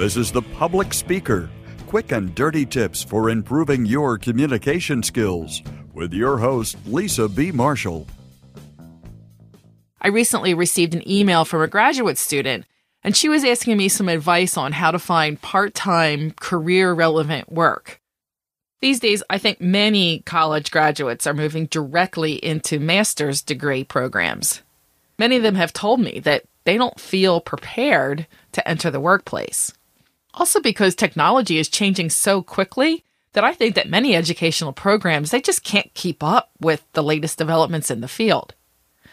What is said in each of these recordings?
This is The Public Speaker quick and dirty tips for improving your communication skills with your host, Lisa B. Marshall. I recently received an email from a graduate student, and she was asking me some advice on how to find part time, career relevant work. These days, I think many college graduates are moving directly into master's degree programs. Many of them have told me that they don't feel prepared to enter the workplace. Also, because technology is changing so quickly that I think that many educational programs, they just can't keep up with the latest developments in the field.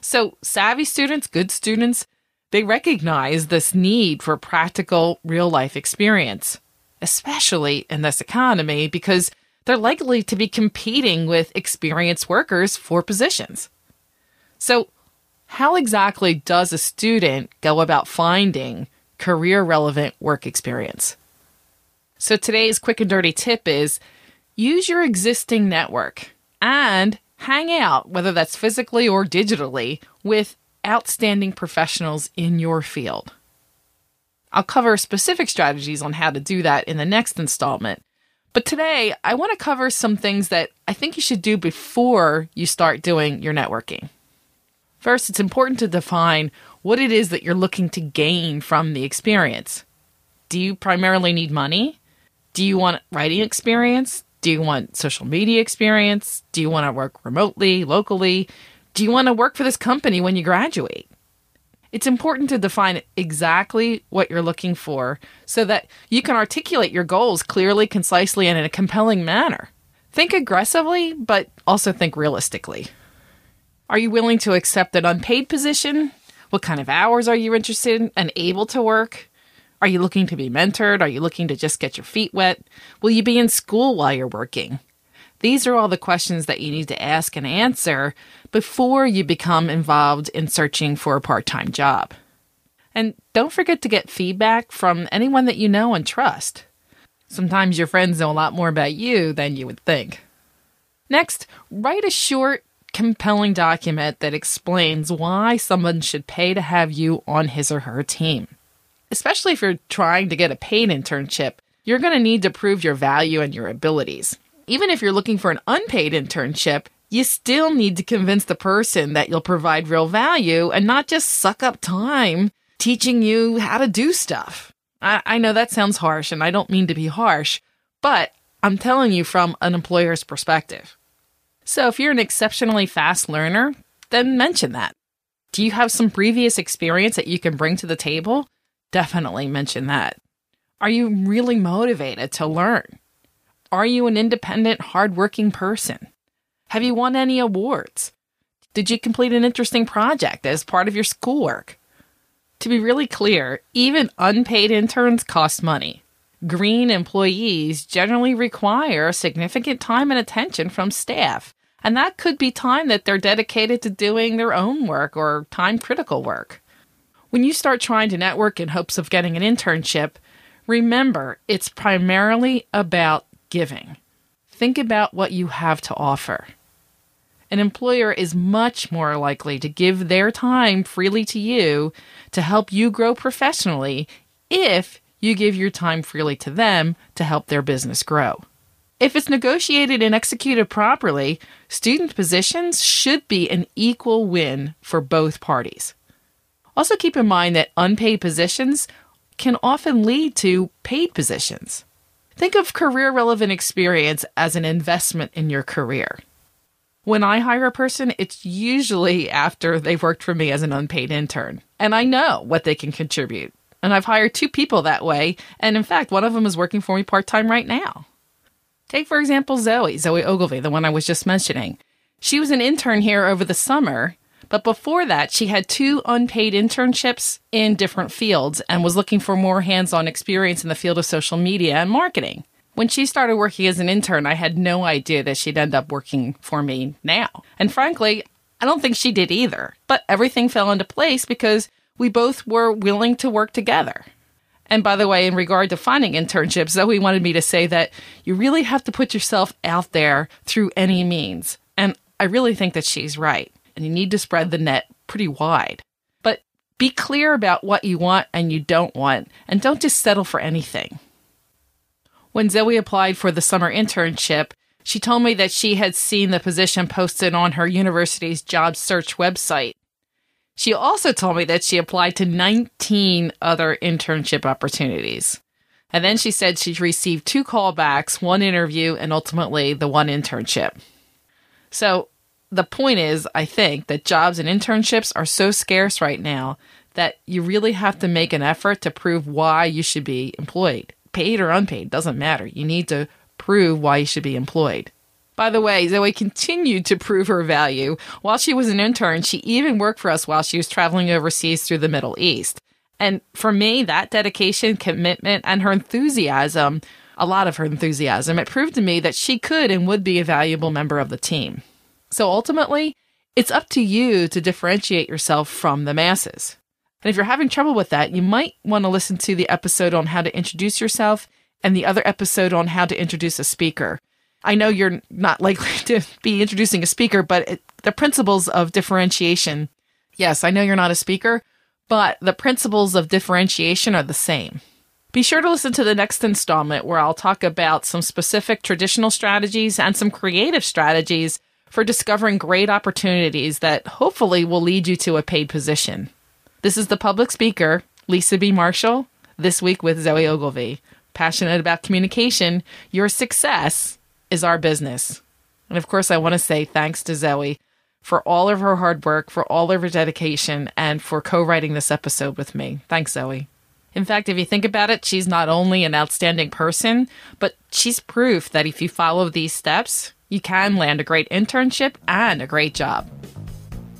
So, savvy students, good students, they recognize this need for practical real life experience, especially in this economy because they're likely to be competing with experienced workers for positions. So, how exactly does a student go about finding career relevant work experience? So, today's quick and dirty tip is use your existing network and hang out, whether that's physically or digitally, with outstanding professionals in your field. I'll cover specific strategies on how to do that in the next installment. But today, I want to cover some things that I think you should do before you start doing your networking. First, it's important to define what it is that you're looking to gain from the experience. Do you primarily need money? Do you want writing experience? Do you want social media experience? Do you want to work remotely, locally? Do you want to work for this company when you graduate? It's important to define exactly what you're looking for so that you can articulate your goals clearly, concisely, and in a compelling manner. Think aggressively, but also think realistically. Are you willing to accept an unpaid position? What kind of hours are you interested in and able to work? Are you looking to be mentored? Are you looking to just get your feet wet? Will you be in school while you're working? These are all the questions that you need to ask and answer before you become involved in searching for a part time job. And don't forget to get feedback from anyone that you know and trust. Sometimes your friends know a lot more about you than you would think. Next, write a short, compelling document that explains why someone should pay to have you on his or her team. Especially if you're trying to get a paid internship, you're going to need to prove your value and your abilities even if you're looking for an unpaid internship, you still need to convince the person that you'll provide real value and not just suck up time teaching you how to do stuff. I, I know that sounds harsh and I don't mean to be harsh, but I'm telling you from an employer's perspective. So if you're an exceptionally fast learner, then mention that. Do you have some previous experience that you can bring to the table? Definitely mention that. Are you really motivated to learn? Are you an independent, hardworking person? Have you won any awards? Did you complete an interesting project as part of your schoolwork? To be really clear, even unpaid interns cost money. Green employees generally require significant time and attention from staff, and that could be time that they're dedicated to doing their own work or time critical work. When you start trying to network in hopes of getting an internship, remember it's primarily about giving. Think about what you have to offer. An employer is much more likely to give their time freely to you to help you grow professionally if you give your time freely to them to help their business grow. If it's negotiated and executed properly, student positions should be an equal win for both parties. Also, keep in mind that unpaid positions can often lead to paid positions. Think of career relevant experience as an investment in your career. When I hire a person, it's usually after they've worked for me as an unpaid intern, and I know what they can contribute. And I've hired two people that way, and in fact, one of them is working for me part time right now. Take, for example, Zoe, Zoe Ogilvy, the one I was just mentioning. She was an intern here over the summer, but before that, she had two unpaid internships in different fields and was looking for more hands on experience in the field of social media and marketing. When she started working as an intern, I had no idea that she'd end up working for me now. And frankly, I don't think she did either. But everything fell into place because we both were willing to work together. And by the way, in regard to finding internships, Zoe wanted me to say that you really have to put yourself out there through any means. And I really think that she's right and you need to spread the net pretty wide. But Be clear about what you want and you don't want, and don't just settle for anything. When Zoe applied for the summer internship, she told me that she had seen the position posted on her university's job search website. She also told me that she applied to 19 other internship opportunities. And then she said she received two callbacks, one interview, and ultimately the one internship. So the point is, I think, that jobs and internships are so scarce right now that you really have to make an effort to prove why you should be employed. Paid or unpaid, doesn't matter. You need to prove why you should be employed. By the way, Zoe continued to prove her value. While she was an intern, she even worked for us while she was traveling overseas through the Middle East. And for me, that dedication, commitment, and her enthusiasm, a lot of her enthusiasm, it proved to me that she could and would be a valuable member of the team. So ultimately, it's up to you to differentiate yourself from the masses. And if you're having trouble with that, you might want to listen to the episode on how to introduce yourself and the other episode on how to introduce a speaker. I know you're not likely to be introducing a speaker, but it, the principles of differentiation. Yes, I know you're not a speaker, but the principles of differentiation are the same. Be sure to listen to the next installment where I'll talk about some specific traditional strategies and some creative strategies for discovering great opportunities that hopefully will lead you to a paid position. This is the public speaker, Lisa B. Marshall, this week with Zoe Ogilvy. Passionate about communication, your success is our business. And of course, I want to say thanks to Zoe for all of her hard work, for all of her dedication, and for co writing this episode with me. Thanks, Zoe. In fact, if you think about it, she's not only an outstanding person, but she's proof that if you follow these steps, you can land a great internship and a great job.